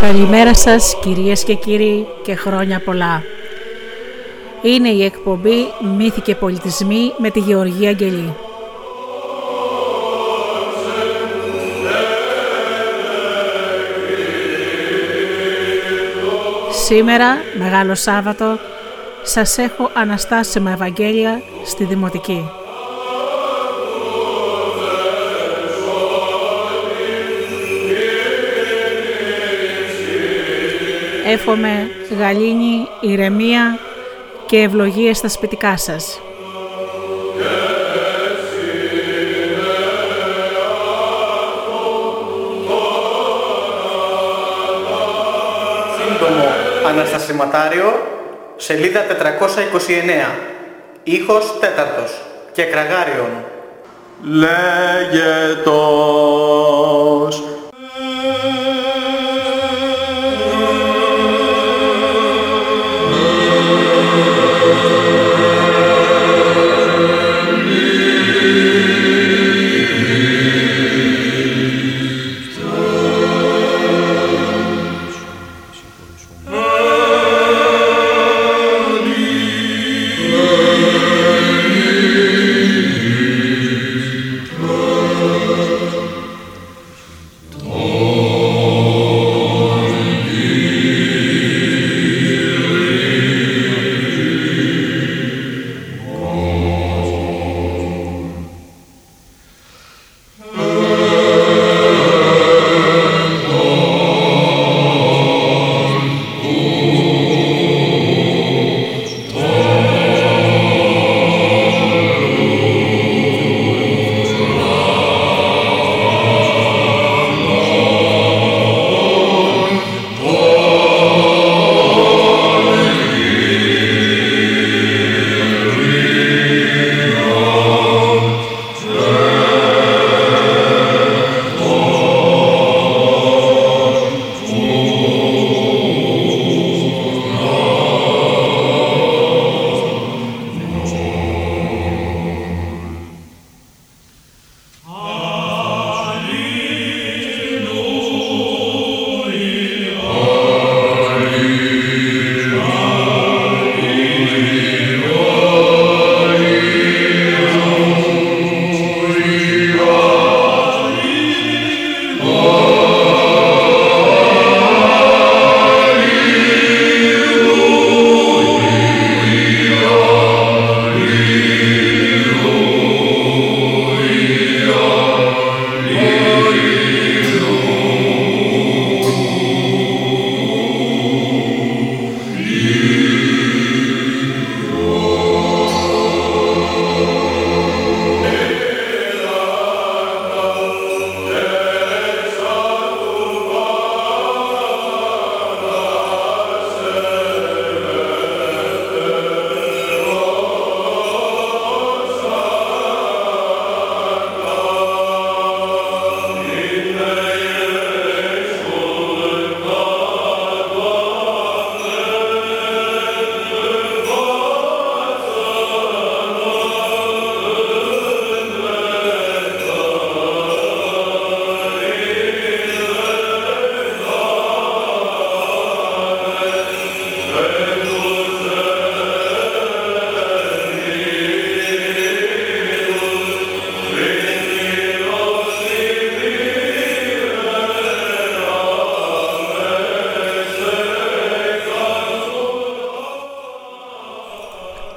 Καλημέρα σας κυρίες και κύριοι και χρόνια πολλά. Είναι η εκπομπή «Μύθοι και πολιτισμοί» με τη Γεωργία Αγγελή. Σήμερα, Μεγάλο Σάββατο, σας έχω Αναστάσιμα Ευαγγέλια στη Δημοτική. Εύχομαι γαλήνη, ηρεμία και ευλογίες στα σπιτικά σας. Σύντομο Αναστασιματάριο, σελίδα 429. Ήχος τέταρτος και κραγάριον. Λέγετος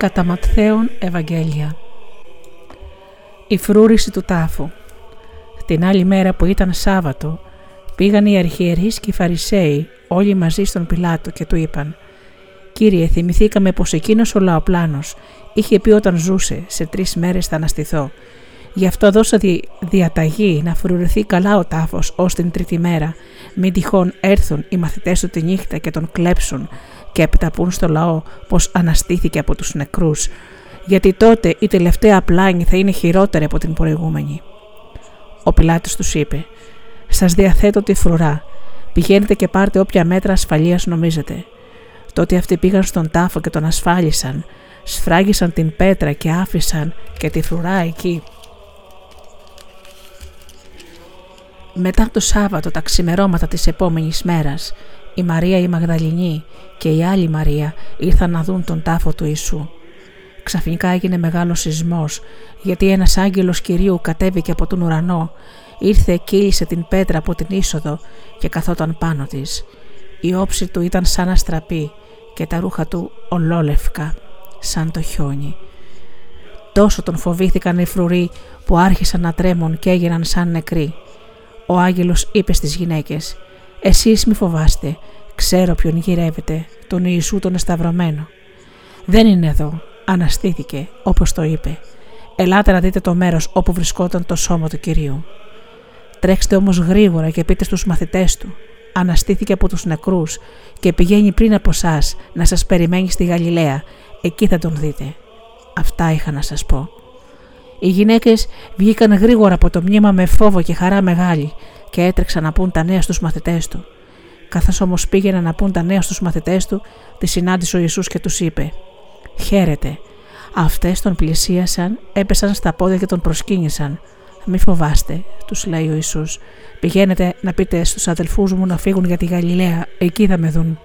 κατά Ματθαίον Ευαγγέλια. Η φρούρηση του τάφου. Την άλλη μέρα που ήταν Σάββατο, πήγαν οι αρχιερείς και οι Φαρισαίοι όλοι μαζί στον Πιλάτο και του είπαν «Κύριε, θυμηθήκαμε πως εκείνος ο λαοπλάνος είχε πει όταν ζούσε σε τρεις μέρες θα αναστηθώ. Γι' αυτό δώσα διαταγή να φρουρηθεί καλά ο τάφος ως την τρίτη μέρα, μην τυχόν έρθουν οι μαθητές του τη νύχτα και τον κλέψουν και επιταπούν στο λαό πως αναστήθηκε από τους νεκρούς. γιατί τότε η τελευταία πλάνη θα είναι χειρότερη από την προηγούμενη. Ο Πιλάτης τους είπε «Σας διαθέτω τη φρουρά. Πηγαίνετε και πάρτε όποια μέτρα ασφαλείας νομίζετε». Τότε αυτοί πήγαν στον τάφο και τον ασφάλισαν, σφράγισαν την πέτρα και άφησαν και τη φρουρά εκεί. Μετά το Σάββατο τα ξημερώματα της επόμενης μέρας, η Μαρία η Μαγδαληνή και η άλλη Μαρία ήρθαν να δουν τον τάφο του Ιησού. Ξαφνικά έγινε μεγάλος σεισμός, γιατί ένας άγγελος Κυρίου κατέβηκε από τον ουρανό, ήρθε κύλησε την πέτρα από την είσοδο και καθόταν πάνω της. Η όψη του ήταν σαν αστραπή και τα ρούχα του ολόλευκα, σαν το χιόνι. Τόσο τον φοβήθηκαν οι φρουροί που άρχισαν να τρέμουν και έγιναν σαν νεκροί. Ο άγγελος είπε στις γυναίκες «Εσείς μη φοβάστε, ξέρω ποιον γυρεύετε, τον Ιησού τον εσταυρωμένο. Δεν είναι εδώ, αναστήθηκε όπως το είπε. Ελάτε να δείτε το μέρος όπου βρισκόταν το σώμα του Κυρίου. Τρέξτε όμως γρήγορα και πείτε στους μαθητές του. Αναστήθηκε από τους νεκρούς και πηγαίνει πριν από εσά να σας περιμένει στη Γαλιλαία. Εκεί θα τον δείτε. Αυτά είχα να σας πω. Οι γυναίκες βγήκαν γρήγορα από το μνήμα με φόβο και χαρά μεγάλη και έτρεξαν να πούν τα νέα στους μαθητές του. Καθώς όμως πήγαιναν να πούν τα νέα στους μαθητές του, τη συνάντησε ο Ιησούς και τους είπε «Χαίρετε». Αυτές τον πλησίασαν, έπεσαν στα πόδια και τον προσκύνησαν. «Μη φοβάστε», τους λέει ο Ιησούς. «Πηγαίνετε να πείτε στους αδελφούς μου να φύγουν για τη Γαλιλαία, εκεί θα με δουν».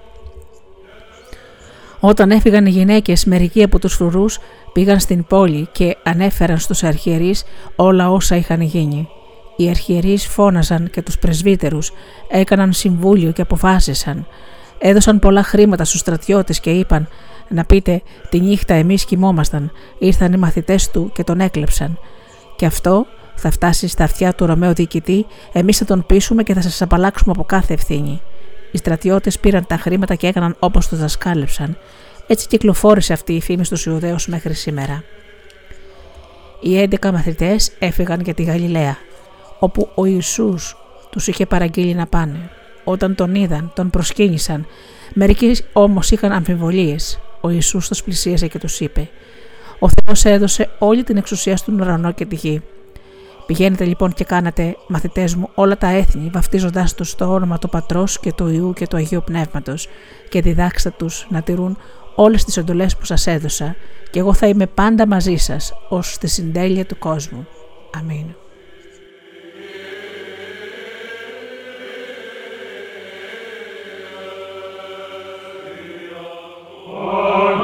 Όταν έφυγαν οι γυναίκες, μερικοί από τους φρουρούς πήγαν στην πόλη και ανέφεραν στους αρχιερείς όλα όσα είχαν γίνει. Οι αρχιερείς φώναζαν και τους πρεσβύτερους, έκαναν συμβούλιο και αποφάσισαν. Έδωσαν πολλά χρήματα στους στρατιώτες και είπαν να πείτε τη νύχτα εμείς κοιμόμασταν, ήρθαν οι μαθητές του και τον έκλεψαν. Και αυτό θα φτάσει στα αυτιά του Ρωμαίου διοικητή, εμείς θα τον πείσουμε και θα σας απαλλάξουμε από κάθε ευθύνη. Οι στρατιώτες πήραν τα χρήματα και έκαναν όπως τους δασκάλεψαν. Έτσι κυκλοφόρησε αυτή η φήμη στους Ιουδαίους μέχρι σήμερα. Οι 11 μαθητές έφυγαν για τη Γαλιλαία, όπου ο Ιησούς τους είχε παραγγείλει να πάνε. Όταν τον είδαν, τον προσκύνησαν. Μερικοί όμως είχαν αμφιβολίες. Ο Ιησούς τους πλησίασε και τους είπε «Ο Θεός έδωσε όλη την εξουσία στον ουρανό και τη γη. Πηγαίνετε λοιπόν και κάνατε μαθητές μου όλα τα έθνη, βαφτίζοντάς τους στο όνομα του Πατρός και του Ιού και του Αγίου Πνεύματος, και διδάξτε τους να τηρούν όλες τις εντολές που σας έδωσα, και εγώ θα είμαι πάντα μαζί σας ως τη συντέλεια του κόσμου. Αμήν. Lord.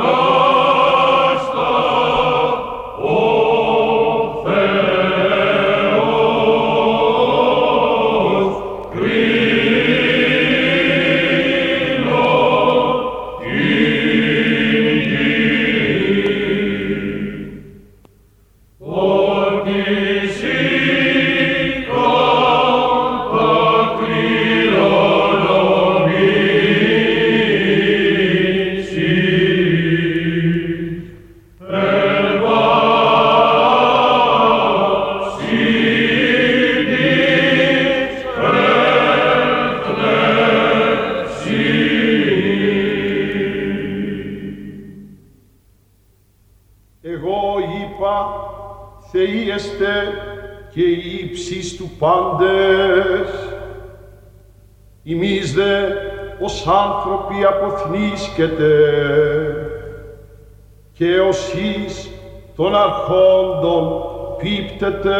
Αποθνίσκεται και ως εις των αρχόντων πίπτεται.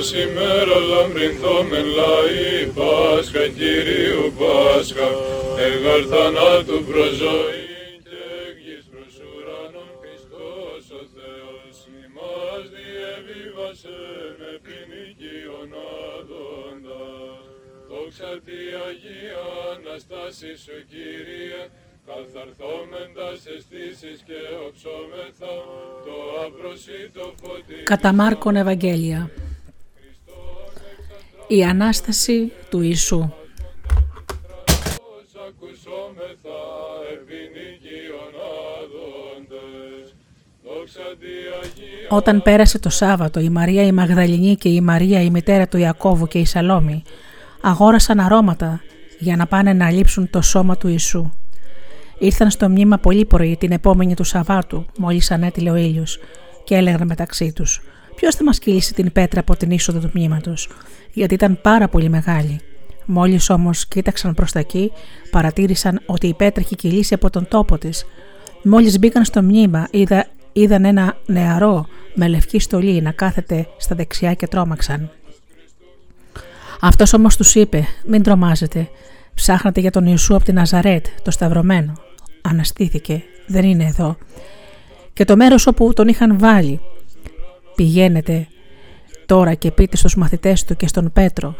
Αναστάσεως ημέρα λαμπρινθόμεν λαοί Πάσχα Κυρίου Πάσχα. Εγαρ θανάτου προζωή και γης προς ουρανών πιστός ο Θεός ημάς διεβίβασε με ποινικίον άδοντας Δόξα τη Αγία Αναστάσης σου Κύριε Κατά Μάρκον Ευαγγέλια Η Ανάσταση του Ιησού Όταν πέρασε το Σάββατο, η Μαρία η Μαγδαληνή και η Μαρία η μητέρα του Ιακώβου και η Σαλόμη αγόρασαν αρώματα για να πάνε να λείψουν το σώμα του Ιησού. Ήρθαν στο μνήμα πολύ πρωί την επόμενη του Σαββάτου, μόλις ανέτειλε ο ήλιος, και έλεγαν μεταξύ τους: Ποιος θα μας κυλήσει την πέτρα από την είσοδο του μνήματο, γιατί ήταν πάρα πολύ μεγάλη. Μόλις όμως κοίταξαν προς τα εκεί, παρατήρησαν ότι η πέτρα έχει κυλήσει από τον τόπο της. Μόλις μπήκαν στο μνήμα, είδα, είδαν ένα νεαρό με λευκή στολή να κάθεται στα δεξιά και τρόμαξαν. Αυτός όμως τους είπε: Μην τρομάζετε. Ψάχνατε για τον Ιησού από την Ναζαρέτ, το σταυρωμένο αναστήθηκε, δεν είναι εδώ. Και το μέρος όπου τον είχαν βάλει. Πηγαίνετε τώρα και πείτε στους μαθητές του και στον Πέτρο.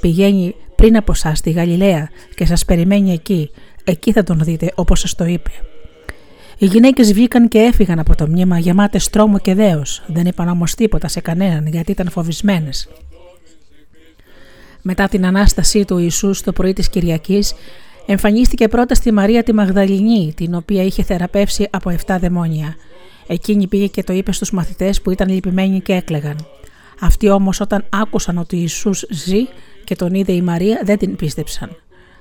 Πηγαίνει πριν από εσά στη Γαλιλαία και σας περιμένει εκεί. Εκεί θα τον δείτε όπως σας το είπε. Οι γυναίκες βγήκαν και έφυγαν από το μνήμα γεμάτες τρόμο και δέος. Δεν είπαν όμως τίποτα σε κανέναν γιατί ήταν φοβισμένες. Μετά την ανάστασή του Ιησούς το πρωί της Κυριακής, Εμφανίστηκε πρώτα στη Μαρία τη Μαγδαληνή, την οποία είχε θεραπεύσει από 7 δαιμόνια. Εκείνη πήγε και το είπε στους μαθητές που ήταν λυπημένοι και έκλεγαν. Αυτοί όμως όταν άκουσαν ότι Ιησούς ζει και τον είδε η Μαρία δεν την πίστεψαν.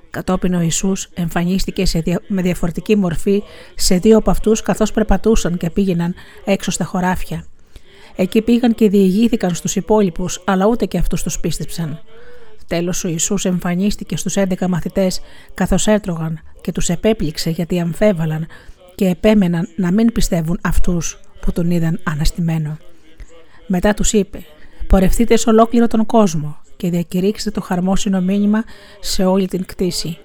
Κατόπιν ο Ιησούς εμφανίστηκε σε με διαφορετική μορφή σε δύο από αυτούς καθώς περπατούσαν και πήγαιναν έξω στα χωράφια. Εκεί πήγαν και διηγήθηκαν στους υπόλοιπους αλλά ούτε και αυτούς τους πίστεψαν. Τέλος ο Ιησούς εμφανίστηκε στους 11 μαθητές καθώς έτρωγαν και τους επέπληξε γιατί αμφέβαλαν και επέμεναν να μην πιστεύουν αυτούς που τον είδαν αναστημένο. Μετά τους είπε «Πορευτείτε σε ολόκληρο τον κόσμο και διακηρύξτε το χαρμόσυνο μήνυμα σε όλη την κτήση.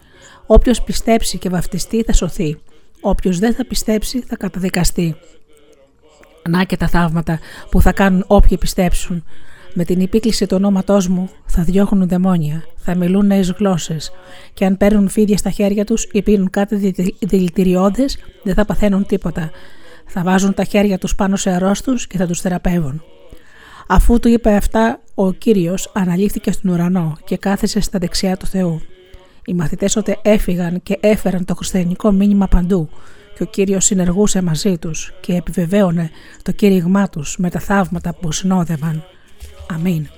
Όποιος πιστέψει και βαφτιστεί θα σωθεί. Όποιος δεν θα πιστέψει θα καταδικαστεί». Να και τα θαύματα που θα κάνουν όποιοι πιστέψουν. Με την επίκληση του ονόματό μου θα διώχνουν δαιμόνια, θα μιλούν νέες γλώσσες και αν παίρνουν φίδια στα χέρια τους ή πίνουν κάτι δηλητηριώδες, δεν θα παθαίνουν τίποτα. Θα βάζουν τα χέρια τους πάνω σε αρρώστους και θα τους θεραπεύουν. Αφού του είπε αυτά, ο κύριος αναλήφθηκε στον ουρανό και κάθεσε στα δεξιά του Θεού. Οι μαθητές τότε έφυγαν και έφεραν το χριστιανικό μήνυμα παντού και ο κύριος συνεργούσε μαζί τους και επιβεβαίωνε το κήρυγμά τους με τα θαύματα που συνόδευαν. Αμήν.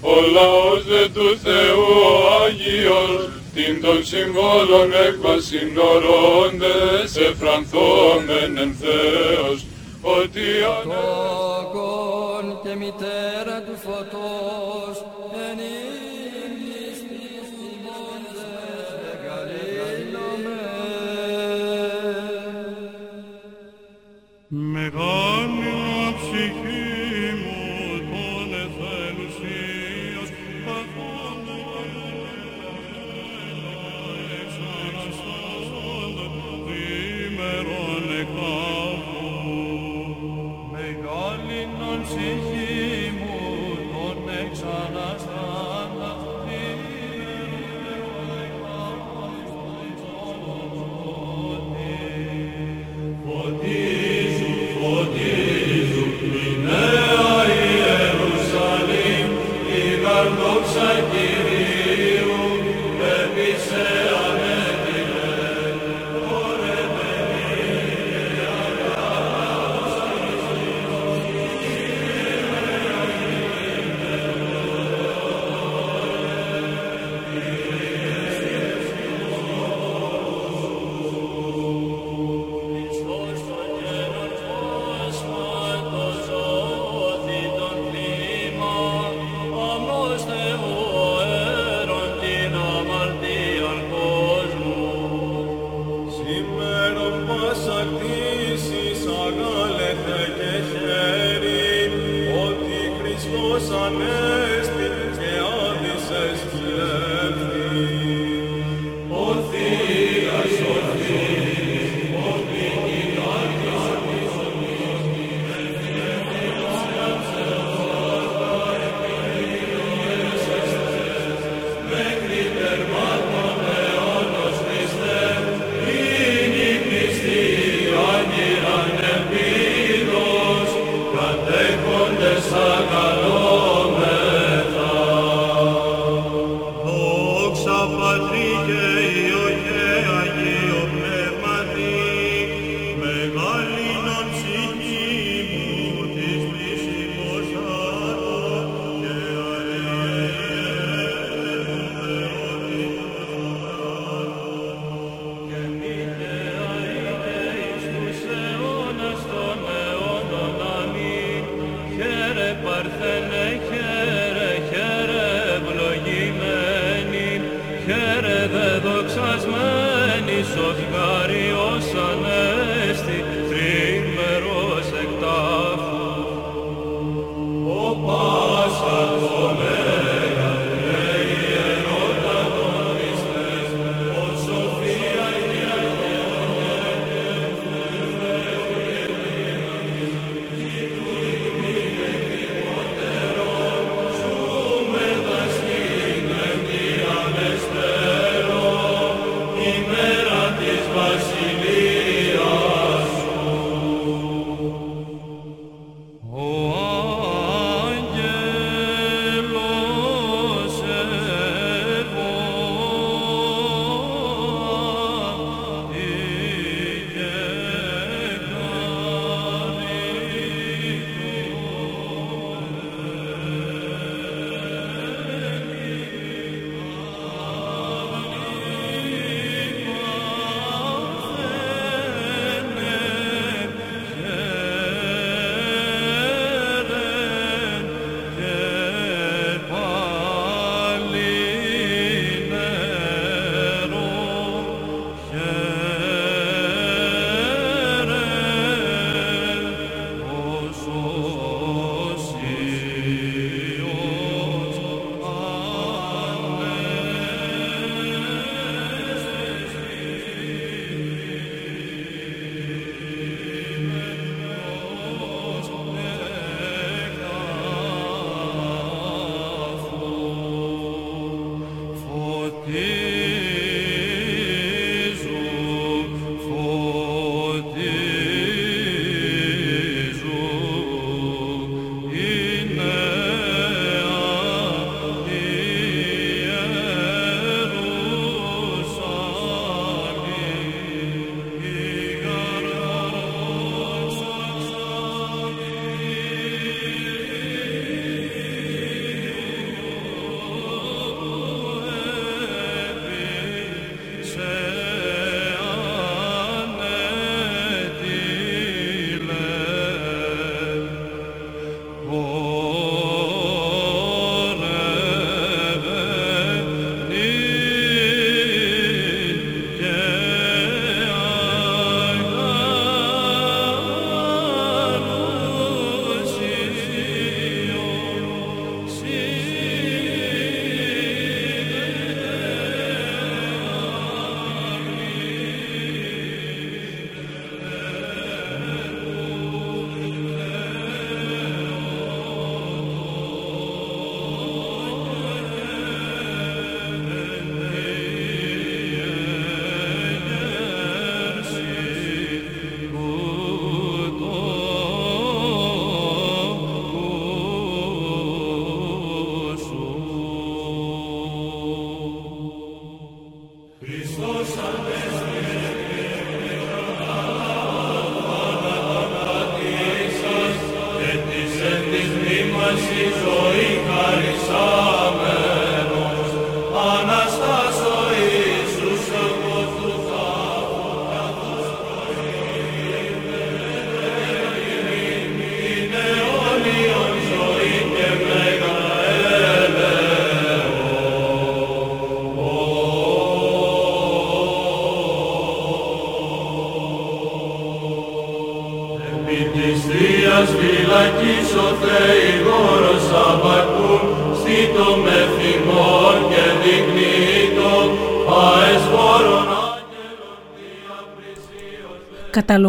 Ο λαός δε του Θεού Άγιος, την των συμβόλων εκβασινορώντες εφρανθόμεν εν Θεός, ότι Τόκον και μητέρα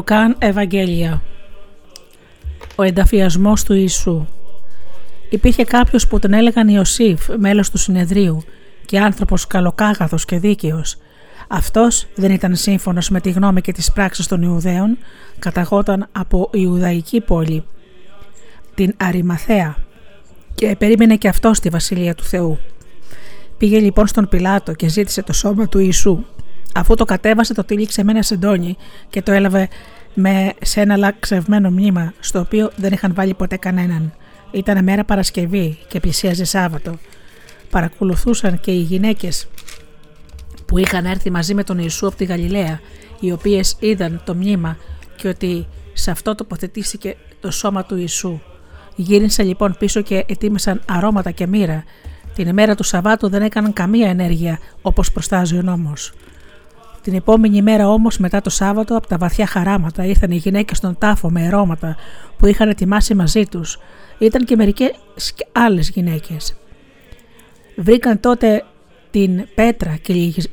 Λουκάν Ευαγγέλια Ο ενταφιασμός του Ιησού Υπήρχε κάποιος που τον έλεγαν Ιωσήφ, μέλος του συνεδρίου και άνθρωπος καλοκάγαθος και δίκαιος. Αυτός δεν ήταν σύμφωνος με τη γνώμη και τις πράξεις των Ιουδαίων, καταγόταν από Ιουδαϊκή πόλη, την Αριμαθέα και περίμενε και αυτό στη Βασιλεία του Θεού. Πήγε λοιπόν στον Πιλάτο και ζήτησε το σώμα του Ιησού. Αφού το κατέβασε το τύλιξε με ένα σεντόνι και το έλαβε με, σε ένα λαξευμένο μνήμα στο οποίο δεν είχαν βάλει ποτέ κανέναν. Ήταν μέρα Παρασκευή και πλησίαζε Σάββατο. Παρακολουθούσαν και οι γυναίκες που είχαν έρθει μαζί με τον Ιησού από τη Γαλιλαία, οι οποίες είδαν το μνήμα και ότι σε αυτό τοποθετήθηκε το σώμα του Ιησού. Γύρισαν λοιπόν πίσω και ετοίμασαν αρώματα και μοίρα. Την ημέρα του Σαββάτου δεν έκαναν καμία ενέργεια όπως προστάζει ο νόμος. Την επόμενη μέρα όμως μετά το Σάββατο από τα βαθιά χαράματα ήρθαν οι γυναίκες στον τάφο με αρώματα που είχαν ετοιμάσει μαζί τους. Ήταν και μερικές άλλες γυναίκες. Βρήκαν τότε την πέτρα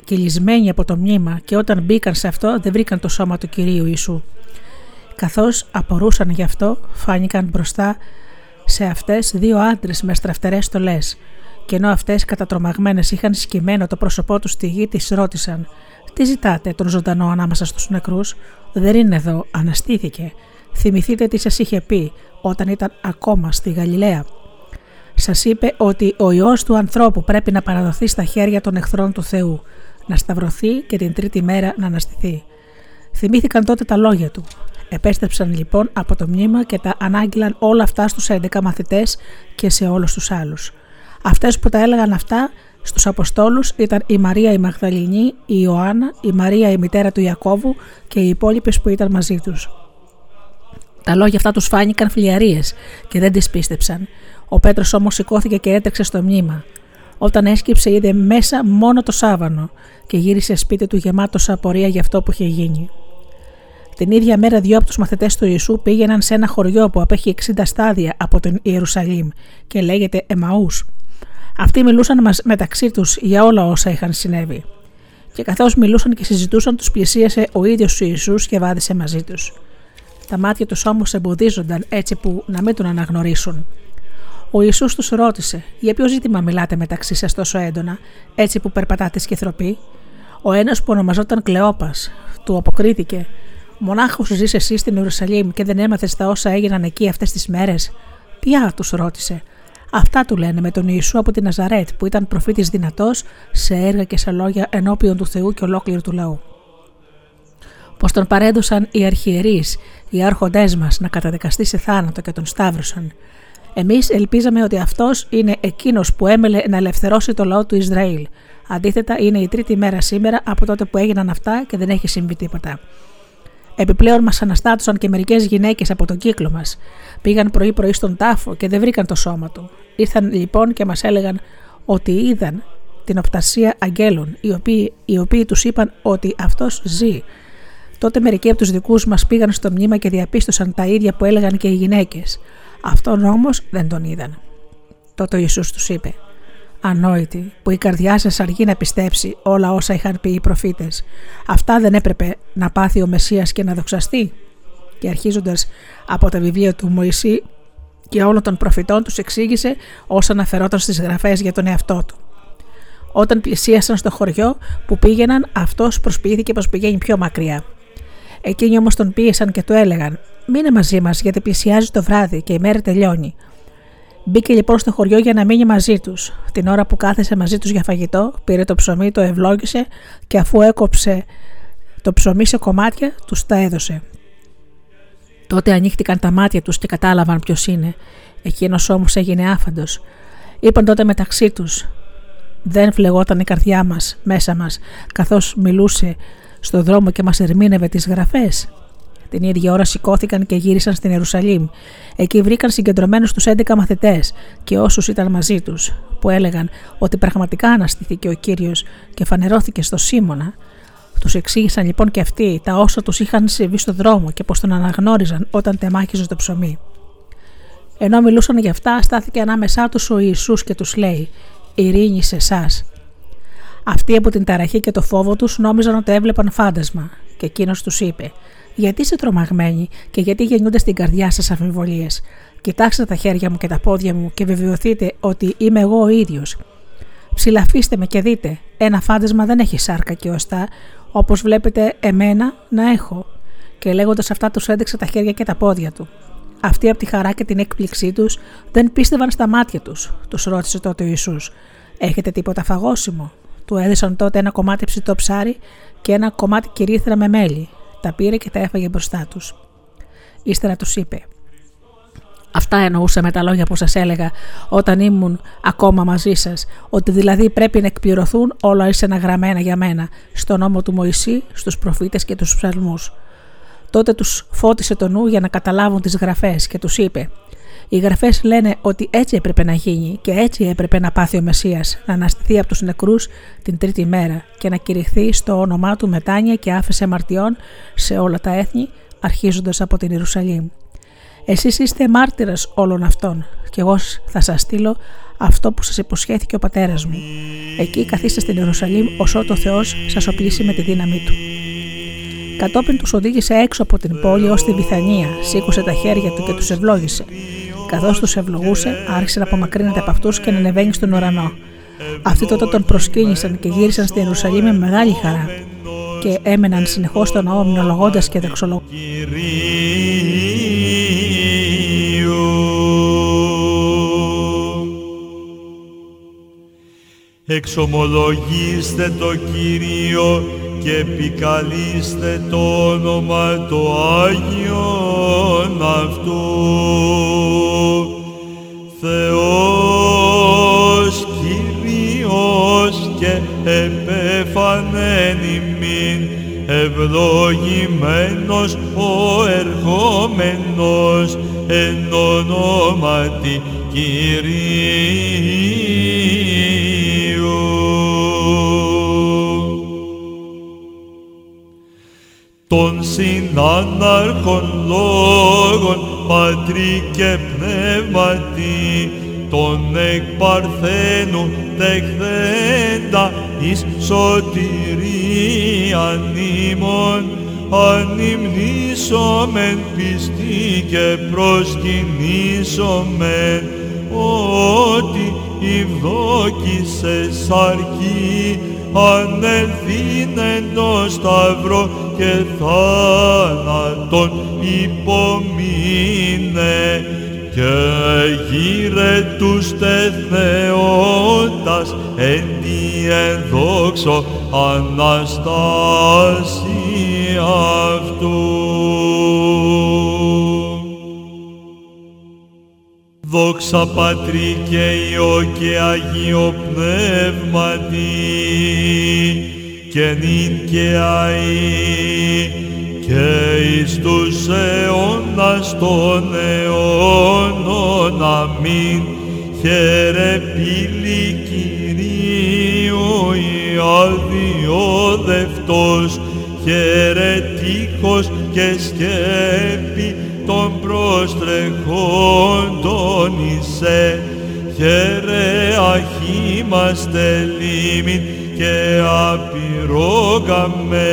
κυλισμένη από το μνήμα και όταν μπήκαν σε αυτό δεν βρήκαν το σώμα του Κυρίου Ιησού. Καθώς απορούσαν γι' αυτό φάνηκαν μπροστά σε αυτές δύο άντρες με στραφτερές στολές και ενώ αυτές κατατρομαγμένες είχαν σκυμμένο το πρόσωπό τους στη γη τις ρώτησαν «Τι ζητάτε τον ζωντανό ανάμεσα στους νεκρούς, δεν είναι εδώ, αναστήθηκε. Θυμηθείτε τι σας είχε πει όταν ήταν ακόμα στη Γαλιλαία σας είπε ότι ο Υιός του ανθρώπου πρέπει να παραδοθεί στα χέρια των εχθρών του Θεού, να σταυρωθεί και την τρίτη μέρα να αναστηθεί. Θυμήθηκαν τότε τα λόγια του. Επέστρεψαν λοιπόν από το μνήμα και τα ανάγγειλαν όλα αυτά στους 11 μαθητές και σε όλους τους άλλους. Αυτές που τα έλεγαν αυτά στους Αποστόλους ήταν η Μαρία η Μαγδαληνή, η Ιωάννα, η Μαρία η μητέρα του Ιακώβου και οι υπόλοιπες που ήταν μαζί τους. Τα λόγια αυτά τους φάνηκαν φλιαρίες και δεν τις πίστεψαν. Ο Πέτρος όμως σηκώθηκε και έτρεξε στο μνήμα. Όταν έσκυψε, είδε μέσα μόνο το σάβανο και γύρισε σπίτι του γεμάτος απορία για αυτό που είχε γίνει. Την ίδια μέρα, δύο από τους μαθητές του Ιησού πήγαιναν σε ένα χωριό που απέχει 60 στάδια από την Ιερουσαλήμ και λέγεται Εμαούς. Αυτοί μιλούσαν μεταξύ τους για όλα όσα είχαν συνέβη. Και καθώς μιλούσαν και συζητούσαν, τους πλησίασε ο ίδιος ο Ιησούς και βάδισε μαζί τους. Τα μάτια τους όμως εμποδίζονταν έτσι που να μην τον αναγνωρίσουν. Ο Ιησούς τους ρώτησε «Για ποιο ζήτημα μιλάτε μεταξύ σας τόσο έντονα, έτσι που περπατάτε σκεθροπή» Ο ένας που ονομαζόταν Κλεόπας του αποκρίθηκε «Μονάχος ζεις εσύ στην Ιερουσαλήμ και δεν έμαθες τα όσα έγιναν εκεί αυτές τις μέρες» «Ποια» τους ρώτησε Αυτά του λένε με τον Ιησού από τη Ναζαρέτ που ήταν προφήτης δυνατός σε έργα και σε λόγια ενώπιον του Θεού και ολόκληρου του λαού. Πως τον παρέδωσαν οι αρχιερείς, οι άρχοντές μας να καταδικαστεί σε θάνατο και τον σταύρωσαν Εμείς ελπίζαμε ότι αυτός είναι εκείνος που έμελε να ελευθερώσει το λαό του Ισραήλ. Αντίθετα, είναι η τρίτη μέρα σήμερα από τότε που έγιναν αυτά και δεν έχει συμβεί τίποτα. Επιπλέον, μας αναστάτωσαν και μερικές γυναίκες από τον κύκλο μας. Πήγαν πρωί-πρωί στον τάφο και δεν βρήκαν το σώμα του. Ήρθαν λοιπόν και μας έλεγαν ότι είδαν την οπτασία αγγέλων, οι οποίοι, οι οποίοι τους είπαν ότι αυτός ζει. Τότε μερικοί από τους δικούς μας πήγαν στο μνήμα και διαπίστωσαν τα ίδια που έλεγαν και οι γυναίκες. Αυτόν όμως δεν τον είδαν. Τότε ο Ιησούς τους είπε «Ανόητοι, που η καρδιά σας αργεί να πιστέψει όλα όσα είχαν πει οι προφήτες, αυτά δεν έπρεπε να πάθει ο Μεσσίας και να δοξαστεί» και αρχίζοντας από τα βιβλία του Μωυσή και όλων των προφητών τους εξήγησε όσα αναφερόταν στις γραφές για τον εαυτό του. Όταν πλησίασαν στο χωριό που πήγαιναν, αυτός προσποιήθηκε πως πηγαίνει πιο μακριά. Εκείνοι όμως τον πίεσαν και του έλεγαν: Μείνε μαζί μας, γιατί πλησιάζει το βράδυ και η μέρα τελειώνει. Μπήκε λοιπόν στο χωριό για να μείνει μαζί τους. Την ώρα που κάθεσε μαζί τους για φαγητό, πήρε το ψωμί, το ευλόγησε και αφού έκοψε το ψωμί σε κομμάτια, τους τα έδωσε. Τότε ανοίχτηκαν τα μάτια τους και κατάλαβαν ποιος είναι. Εκείνος όμως έγινε άφαντος. Είπαν τότε μεταξύ τους: Δεν φλεγόταν η καρδιά μας μέσα μας, καθώς μιλούσε στο δρόμο και μας ερμήνευε τις γραφές. Την ίδια ώρα σηκώθηκαν και γύρισαν στην Ιερουσαλήμ. Εκεί βρήκαν συγκεντρωμένους τους 11 μαθητές και όσους ήταν μαζί τους, που έλεγαν ότι πραγματικά αναστηθήκε ο κύριος και φανερώθηκε στο Σίμωνα. Τους εξήγησαν λοιπόν και αυτοί τα όσα τους είχαν συμβεί στο δρόμο και πως τον αναγνώριζαν όταν τεμάχιζε το ψωμί. Ενώ μιλούσαν γι' αυτά, στάθηκε ανάμεσά τους ο Ιησούς και τους λέει: Ειρήνη σε εσάς. Αυτοί από την ταραχή και το φόβο τους νόμιζαν ότι έβλεπαν φάντασμα, και εκείνος τους είπε: Γιατί είστε τρομαγμένοι και γιατί γεννιούνται στην καρδιά σας αμφιβολίες; Κοιτάξτε τα χέρια μου και τα πόδια μου και βεβαιωθείτε ότι είμαι εγώ ο ίδιος. Ψηλαφίστε με και δείτε, ένα φάντασμα δεν έχει σάρκα και οστά, όπως βλέπετε εμένα να έχω. Και λέγοντας αυτά τους έδειξε τα χέρια και τα πόδια του. Αυτοί από τη χαρά και την έκπληξή τους δεν πίστευαν στα μάτια τους, τους ρώτησε τότε ο Ιησούς. Έχετε τίποτα φαγόσιμο; Του έδωσαν τότε ένα κομμάτι ψητό ψάρι και ένα κομμάτι κυρίθρα με μέλι. Τα πήρε και τα έφαγε μπροστά τους. Ύστερα τους είπε: Αυτά εννοούσα με τα λόγια που σας έλεγα όταν ήμουν ακόμα μαζί σας, ότι δηλαδή πρέπει να εκπληρωθούν όλα ίσανα γραμμένα για μένα, στον νόμο του Μωυσή, στους προφήτες και τους ψαλμούς. Τότε τους φώτισε το νου για να καταλάβουν τις γραφές και τους είπε «Οι γραφές λένε ότι έτσι έπρεπε να γίνει και έτσι έπρεπε να πάθει ο Μεσσίας, να αναστηθεί από τους νεκρούς την τρίτη μέρα και να κηρυχθεί στο όνομά του μετάνια και άφησε μαρτιών σε όλα τα έθνη, αρχίζοντας από την Ιερουσαλήμ. Εσείς είστε μάρτυρας όλων αυτών και εγώ θα σας στείλω αυτό που σας υποσχέθηκε ο πατέρας μου. Εκεί καθίστε στην Ιερουσαλήμ όσο το Θεός σας οπλίσει με τη δύναμή Του. Κατόπιν τους οδήγησε έξω από την πόλη ως τη Βιθανία, σήκωσε τα χέρια του και τους ευλόγησε. Καθώς τους ευλογούσε, άρχισε να απομακρύνεται από αυτούς και να ανεβαίνει στον ουρανό. Αυτοί τότε τον προσκύνησαν και γύρισαν στην Ιερουσαλήμ με μεγάλη χαρά και έμεναν συνεχώς στον ναό μνολογώντας και δεξολογώντας. Εξομολογήστε το Κύριο και επικαλείστε το όνομα το Άγιον αυτού. Θεός Κύριος και επέφανεν ημίν, ευλογημένος ο ερχόμενος εν ονόματι Κυρίου. Τον συνάναρχον λόγων πατρί και πνεύματι, τον εκ παρθένου τεχθέντα εις σωτηρίαν ημών, ανυμνήσομεν πιστή και προσκυνήσομεν ότι ευδόκησες αρκεί ανελθύνεν το σταυρό και θάνατον υπομείνε και γύρε τους τεθνεώτας εν τη ενδόξω Αναστάση αυτού. Δόξα Πατρί και Υιό και Αγίο Πνεύματι και νυν και αΐ και εις τους αιώνας των αιώνων αμήν. Χαίρε πύλη Κυρίου η αδιόδευτος χαίρε τείχος και σκέπη των προστρεχόντων εισέ χαίρε αχήμαστε λίμην και απειρόγαμε.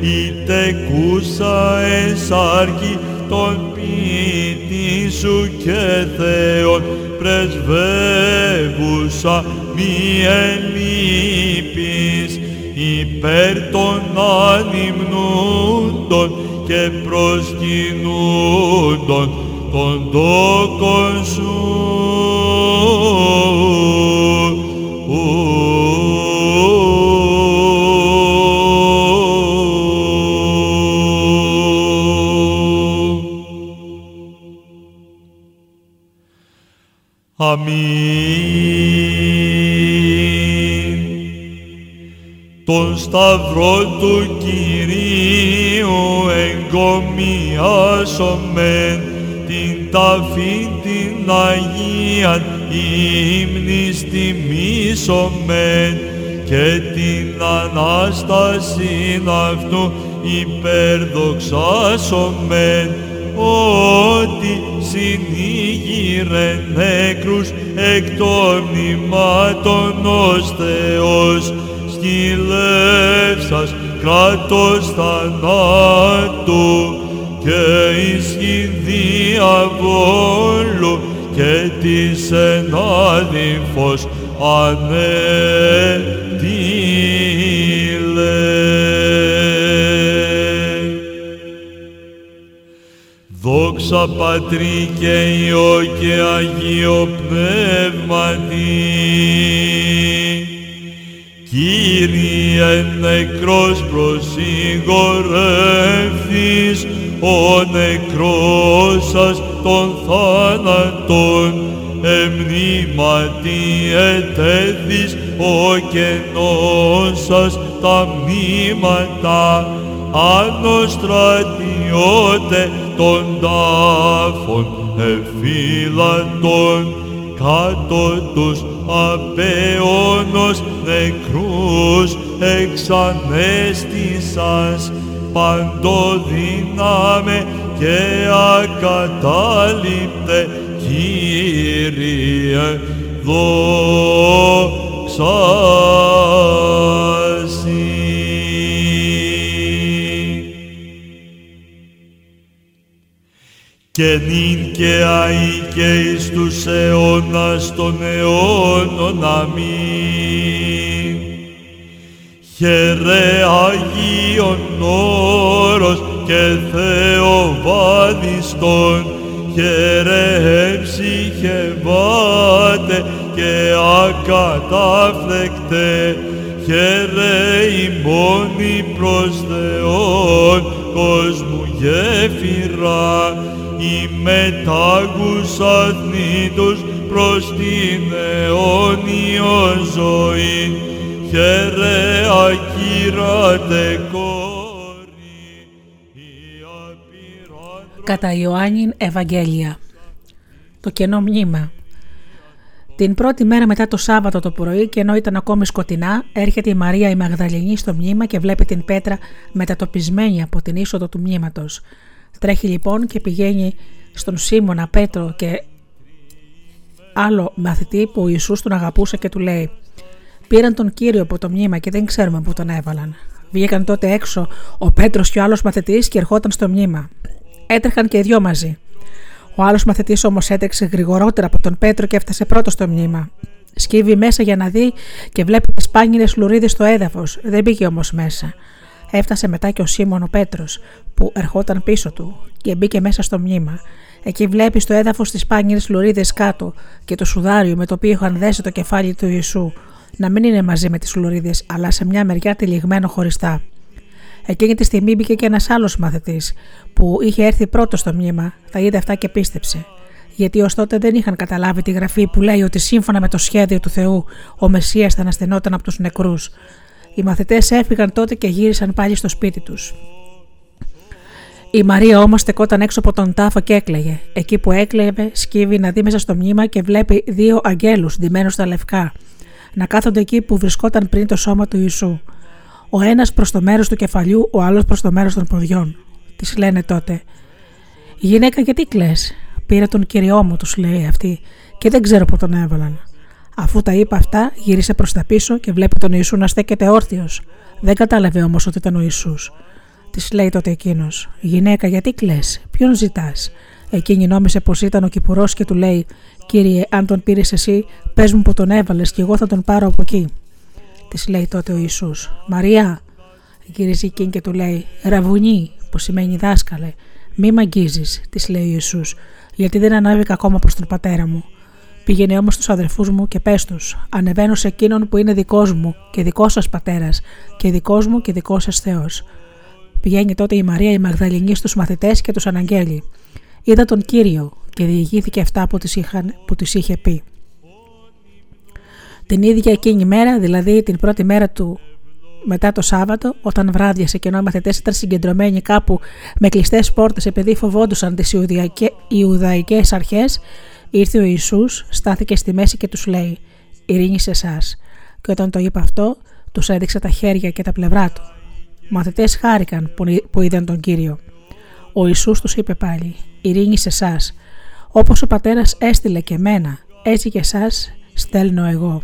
Είτε κούσα εσάρκη των ποιητή σου και Θεόν πρεσβεύουσα μη ελείπεις. Υπέρ των ανυμνούντων και προσκυνούντων των τόκων σου. Αμήν. Τον σταυρό του Κυρίου εγκομιάσομεν την ταφή την Αγίαν ύμνης τιμήσομεν και την Ανάσταση αυτού υπερδοξάσομεν. Ότι συνήγηρε νέκρους εκ των μνημάτων ως Θεός σκυλεύσας κράτος θανάτου και ισχύ διαβόλου και της ενάδυμφος ανέτειλε. Δόξα Πατρί και Υιό και Αγίο Πνεύματι, Κύριε νεκρός προσυγορεύθης, ο νεκρός σας των θάνατων, εμνήματι ετέθης ο κενός σας τα μνήματα, ανοστρατιώτε των τάφων εφύλαντων, κάτω τους απέωνος νεκρούς εξανέστησας. Παντοδύναμε και ακατάληπτε Κύριε δόξα και νυν και αεί και εις τους αιώνας των αιώνων. Αμήν. Χαιρέ Αγίον όρος και Θεοβάδιστον, χαιρέ ψυχε βάτε και ακατάφλεκτε, χαιρέ ημώνη προς Θεόν, κόσμου γέφυρα, η μετάγους αθνήτους προς την αιώνιο ζωή, χαιρέ ακύρατε κόρη, η απειρά Κατά Ιωάννην Ευαγγέλια. Το κενό μνήμα Την πρώτη μέρα μετά το Σάββατο το πρωί και ενώ ήταν ακόμη σκοτεινά, έρχεται η Μαρία η Μαγδαληνή στο μνήμα και βλέπει την πέτρα μετατοπισμένη από την είσοδο του μνήματος. Τρέχει λοιπόν και πηγαίνει στον Σίμωνα, Πέτρο και άλλο μαθητή που ο Ιησούς τον αγαπούσε και του λέει «Πήραν τον Κύριο από το μνήμα και δεν ξέρουμε πού τον έβαλαν». Βγήκαν τότε έξω ο Πέτρος και ο άλλος μαθητής και ερχόταν στο μνήμα. Έτρεχαν και οι δυο μαζί. Ο άλλος μαθητής όμως έτρεξε γρηγορότερα από τον Πέτρο και έφτασε πρώτος στο μνήμα. Σκύβει μέσα για να δει και βλέπει τις σπάνιες λουρίδες στο έδαφος. Δεν πήγε όμως μέσα. Έφτασε μετά και ο Σίμων ο Πέτρος, που ερχόταν πίσω του και μπήκε μέσα στο μνήμα. Εκεί βλέπει στο έδαφος τις σπάνιες λουρίδες κάτω και το σουδάριο με το οποίο είχαν δέσει το κεφάλι του Ιησού. Να μην είναι μαζί με τις λουρίδες, αλλά σε μια μεριά τυλιγμένο χωριστά. Εκείνη τη στιγμή μπήκε και ένας άλλος μαθητής, που είχε έρθει πρώτος στο μνήμα, τα είδε αυτά και πίστεψε. Γιατί ως τότε δεν είχαν καταλάβει τη γραφή που λέει ότι σύμφωνα με το σχέδιο του Θεού ο Μεσσίας θα αναστενόταν από τους νεκρούς. Οι μαθητές έφυγαν τότε και γύρισαν πάλι στο σπίτι τους. Η Μαρία όμως στεκόταν έξω από τον τάφο και έκλαιγε. Εκεί που έκλαιγε, σκύβει να δει μέσα στο μνήμα και βλέπει δύο αγγέλους ντυμένους στα λευκά, να κάθονται εκεί που βρισκόταν πριν το σώμα του Ιησού. Ο ένας προς το μέρος του κεφαλιού, ο άλλος προς το μέρος των ποδιών. Της λένε τότε: Γυναίκα, γιατί κλε, Πήρα τον κυριό μου, τους λέει αυτή, και δεν ξέρω πού τον έβαλαν. Αφού τα είπα αυτά, γύρισε προς τα πίσω και βλέπει τον Ιησού να στέκεται όρθιος. Δεν κατάλαβε όμως ότι ήταν ο Ιησούς. Της λέει τότε εκείνος: Γυναίκα, γιατί κλε, ποιον ζητάς; Εκείνη νόμισε πως ήταν ο Κυπουρός και του λέει: Κύριε, αν τον πήρες εσύ, πες μου που τον έβαλες και εγώ θα τον πάρω από εκεί. Της λέει τότε ο Ισού: Μαριά, γυρίζει εκείνη και του λέει: Ραβουνί, που σημαίνει δάσκαλε, μη μ' αγγίζεις, της λέει ο Ισού, γιατί δεν ανάβηκα ακόμα προς τον πατέρα μου. Πήγαινε όμως στους αδερφούς μου και πες τους: Ανεβαίνω σε εκείνον που είναι δικός μου και δικός σας πατέρας, και δικός μου και δικός σας Θεός. Πηγαίνει τότε η Μαρία η Μαγδαληνή στους μαθητές και τους αναγγέλει. Είδα τον κύριο και διηγήθηκε αυτά που της που τις είχε πει. Την ίδια εκείνη μέρα, δηλαδή την πρώτη μέρα του μετά το Σάββατο, όταν βράδιασε και ενώ οι μαθητέ ήταν συγκεντρωμένοι κάπου με κλειστές πόρτες επειδή φοβόντουσαν τις Ιουδαϊκέ αρχές, ήρθε ο Ιησούς, στάθηκε στη μέση και τους λέει: Ειρήνη σε εσάς. Και όταν το είπε αυτό, τους έδειξε τα χέρια και τα πλευρά του. Οι μαθητές χάρηκαν που είδαν τον κύριο. Ο Ιησούς τους είπε πάλι «Ειρήνη σε εσάς. Όπως ο πατέρας έστειλε και μένα, έτσι και εσάς στέλνω εγώ».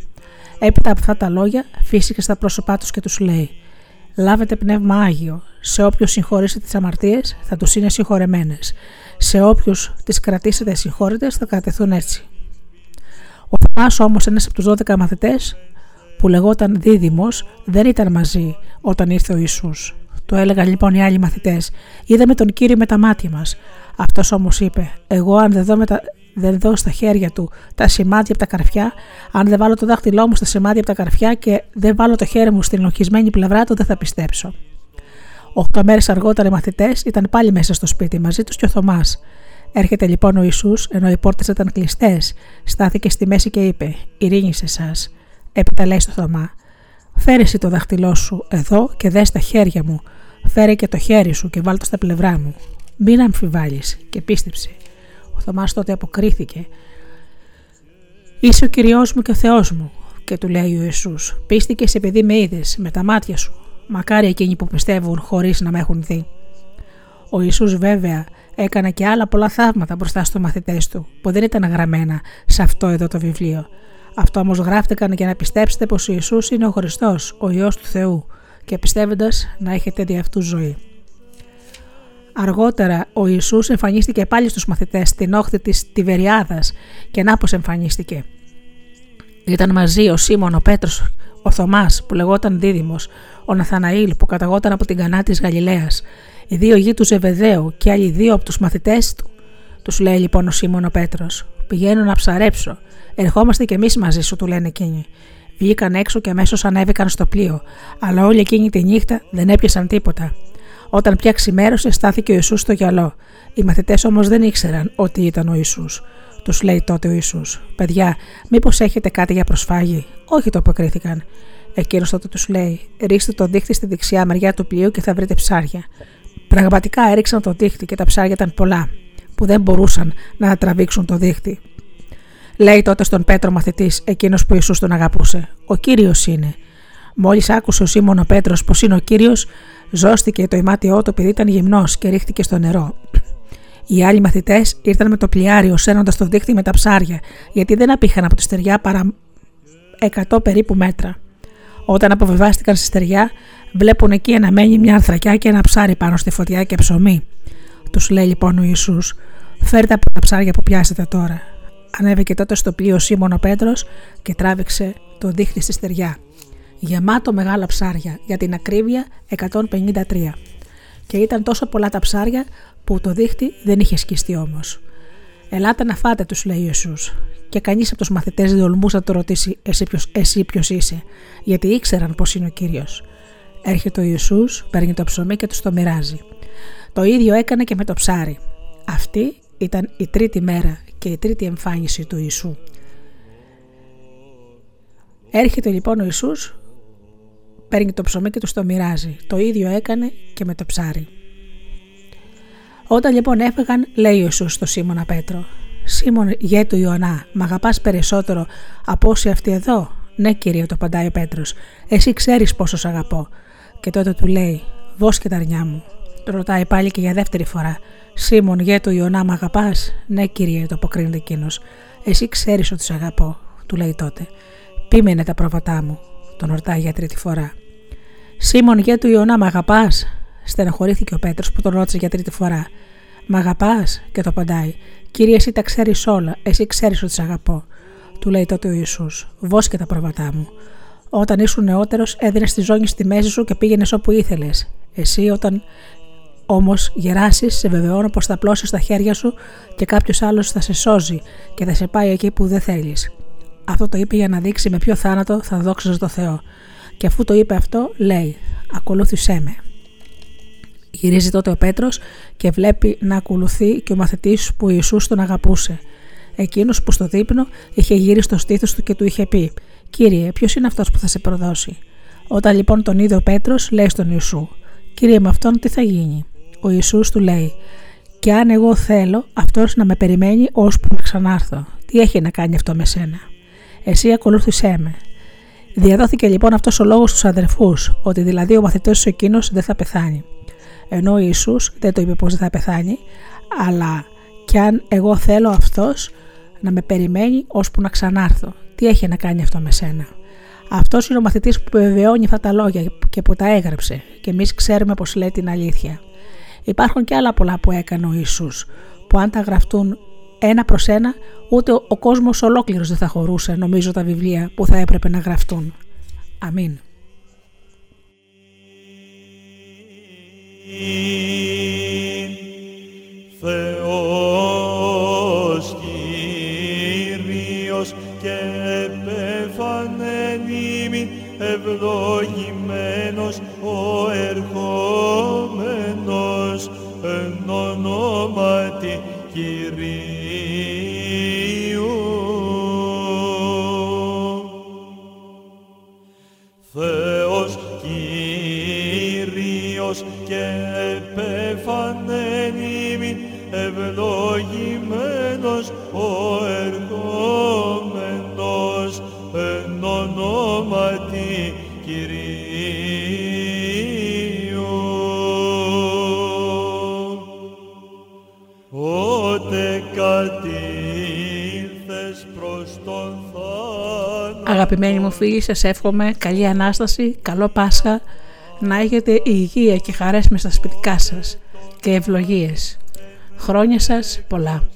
Έπειτα από αυτά τα λόγια φύσηκε στα πρόσωπά τους και τους λέει «Λάβετε πνεύμα Άγιο, σε όποιους συγχωρήσετε τις αμαρτίες θα τους είναι συγχωρεμένες, σε όποιους τις κρατήσετε συγχώρητες θα κρατηθούν έτσι». Ο Θωμάς όμως ένας από τους 12 μαθητές που λεγόταν Δίδυμος δεν ήταν μαζί όταν ήρθε ο Ιησούς. Το έλεγαν λοιπόν οι άλλοι μαθητές. Είδαμε τον κύριο με τα μάτια μας. Αυτός όμως είπε: Εγώ, αν δεν δω, τα... δεν δω στα χέρια του τα σημάδια από τα καρφιά, αν δεν βάλω το δάχτυλό μου στα σημάδια από τα καρφιά και δεν βάλω το χέρι μου στην λογισμένη πλευρά του, δεν θα πιστέψω. Οχτώ μέρες αργότερα οι μαθητές ήταν πάλι μέσα στο σπίτι μαζί τους και ο Θωμάς. Έρχεται λοιπόν ο Ιησούς, ενώ οι πόρτες ήταν κλειστές, στάθηκε στη μέση και είπε: Ειρήνη σε εσάς. Έπειτα λέει στο Θωμά: Φέρε το δάχτυλό σου εδώ και δες τα χέρια μου Φέρε και το χέρι σου και βάλ το στα πλευρά μου. Μην αμφιβάλλεις και πίστεψε. Ο Θωμάς τότε αποκρίθηκε. Είσαι ο κυριό μου και ο Θεός μου. Και του λέει ο Ιησούς, πίστηκες επειδή με είδες με τα μάτια σου. Μακάρι εκείνοι που πιστεύουν χωρίς να με έχουν δει. Ο Ιησούς βέβαια έκανε και άλλα πολλά θαύματα μπροστά στους μαθητές του που δεν ήταν γραμμένα σε αυτό εδώ το βιβλίο. Αυτό όμως γράφτηκαν για να πιστέψετε πως ο Ιησούς είναι ο Χριστός, ο ιό του Θεού, και πιστεύοντας να έχετε δι' αυτού ζωή. Αργότερα ο Ιησούς εμφανίστηκε πάλι στους μαθητές στην όχθη της Τιβεριάδας και να πως εμφανίστηκε. Ήταν μαζί ο Σίμων, ο Πέτρος, ο Θωμάς που λεγόταν Δίδυμος, ο Ναθαναήλ που καταγόταν από την Κανά της Γαλιλαίας, οι δύο γη του Ζεβεδαίου και άλλοι δύο από τους μαθητές του. Τους λέει λοιπόν ο Σίμων ο Πέτρος, πηγαίνω να ψαρέψω, ερχόμαστε κι εμείς μαζί σου του λένε εκείνοι. Βγήκαν έξω και αμέσως ανέβηκαν στο πλοίο, αλλά όλη εκείνη τη νύχτα δεν έπιασαν τίποτα. Όταν πια ξημέρωσε, στάθηκε ο Ιησούς στο γυαλό. Οι μαθητές όμως δεν ήξεραν ότι ήταν ο Ιησούς. Τους λέει τότε ο Ιησούς: Παιδιά, μήπως έχετε κάτι για προσφάγη; Όχι, το αποκρίθηκαν. Εκείνος τότε τους λέει: Ρίξτε το δίχτυ στη δεξιά μεριά του πλοίου και θα βρείτε ψάρια. Πραγματικά έριξαν το δίχτυ και τα ψάρια ήταν πολλά, που δεν μπορούσαν να τραβήξουν το δίχτυ. Λέει τότε στον Πέτρο μαθητής, εκείνος που Ιησούς τον αγαπούσε: Ο κύριος είναι. Μόλις άκουσε ο Σίμων ο Πέτρος πως είναι ο κύριος, ζώστηκε το ημάτιό του επειδή ήταν γυμνός και ρίχτηκε στο νερό. Οι άλλοι μαθητές ήρθαν με το πλοιάριο, σένοντα το δίχτυ με τα ψάρια, γιατί δεν απήχαν από τη στεριά παρά 100 περίπου μέτρα. Όταν αποβιβάστηκαν στη στεριά, βλέπουν εκεί αναμένει μια ανθρακιά και ένα ψάρι πάνω στη φωτιά και ψωμί. Τους λέει λοιπόν ο Ιησούς, φέρτε από τα ψάρια που πιάσετε τώρα. Ανέβηκε τότε στο πλοίο Σίμων ο Πέτρος και τράβηξε το δίχτυ στη στεριά. Γεμάτο μεγάλα ψάρια, για την ακρίβεια 153. Και ήταν τόσο πολλά τα ψάρια που το δίχτυ δεν είχε σκιστεί όμως. Ελάτε να φάτε, τους λέει ο Ιησούς. Και κανείς από τους μαθητές δεν τολμούσε να το ρωτήσει εσύ ποιος, εσύ ποιος είσαι, γιατί ήξεραν πώ είναι ο κύριος. Έρχεται ο Ιησούς, παίρνει το ψωμί και τους το μοιράζει. Το ίδιο έκανε και με το ψάρι. Αυτή ήταν η τρίτη μέρα και η τρίτη εμφάνιση του Ιησού. Έρχεται λοιπόν ο Ιησούς, παίρνει το ψωμί και τους το μοιράζει. Το ίδιο έκανε και με το ψάρι. Όταν λοιπόν έφεγαν, λέει ο Ιησούς στο Σίμωνα Πέτρο, Σίμων γέ του Ιωνά, μ' αγαπάς περισσότερο από όσοι αυτοί εδώ; Ναι, κύριε, το απαντάει ο Πέτρος. Εσύ ξέρεις πόσο σ' αγαπώ. Και τότε του λέει: Βόσκε τα αρνιά μου. Το ρωτάει πάλι και για δεύτερη φορά. Σίμων, γέ του Ιωνά, μ' αγαπάς; Ναι, κύριε, το αποκρίνεται εκείνος. Εσύ ξέρεις ότι σε αγαπώ, του λέει τότε. Πίμενε τα πρόβατά μου, τον ρωτάει για τρίτη φορά. Σίμων, γέ του Ιωνά, μ' αγαπάς; Στεναχωρήθηκε ο Πέτρος που τον ρώτησε για τρίτη φορά. Μ' αγαπάς, και το απαντάει. Κύριε, εσύ τα ξέρεις όλα. Εσύ ξέρεις ότι σε αγαπώ. Του λέει τότε ο Ισού. Βόσκε τα πρόβατά μου. Όταν ήσουν νεότερος, έδινες τη ζώνη στη μέση σου και πήγαινες όπου ήθελες. Εσύ, όταν Όμως γεράσεις, σε βεβαιώνω πως θα πλώσει τα χέρια σου και κάποιος άλλος θα σε σώζει και θα σε πάει εκεί που δεν θέλεις. Αυτό το είπε για να δείξει με ποιο θάνατο θα δόξαζε το Θεό. Και αφού το είπε αυτό, λέει: Ακολούθησέ με. Γυρίζει τότε ο Πέτρος και βλέπει να ακολουθεί και ο μαθητής που Ιησούς τον αγαπούσε. Εκείνος που στο δείπνο είχε γύρει στο στήθος του και του είχε πει: Κύριε, ποιος είναι αυτός που θα σε προδώσει; Όταν λοιπόν τον είδε ο Πέτρος, λέει στον Ιησού: Κύριε, με αυτόν τι θα γίνει; Ο Ιησούς του λέει «Και αν εγώ θέλω αυτός να με περιμένει ώσπου να ξανάρθω, τι έχει να κάνει αυτό με σένα; Εσύ ακολούθησέ με». Διαδόθηκε λοιπόν αυτός ο λόγος στους αδερφούς, ότι δηλαδή ο μαθητός εκείνος δεν θα πεθάνει. Ενώ ο Ιησούς δεν το είπε πως δεν θα πεθάνει, αλλά κι αν εγώ θέλω αυτός να με περιμένει ώσπου να ξανάρθω. Τι έχει να κάνει αυτό με σένα; Αυτός είναι ο μαθητής που βεβαιώνει αυτά τα λόγια και που τα έγραψε, και εμείς ξέρουμε πως λέει την αλήθεια. Υπάρχουν και άλλα πολλά που έκανε ο Ιησούς, που αν τα γραφτούν ένα προς ένα, ούτε ο κόσμος ολόκληρος δεν θα χωρούσε, νομίζω, τα βιβλία που θα έπρεπε να γραφτούν. Αμήν. Θεός Κύριος και επεφανένιμη ευλογημένος Αγαπημένοι μου φίλοι, σας εύχομαι καλή Ανάσταση, καλό Πάσχα, να έχετε υγεία και χαρές μες στα σπιτικά σας και ευλογίες. Χρόνια σας πολλά. τι αστραπή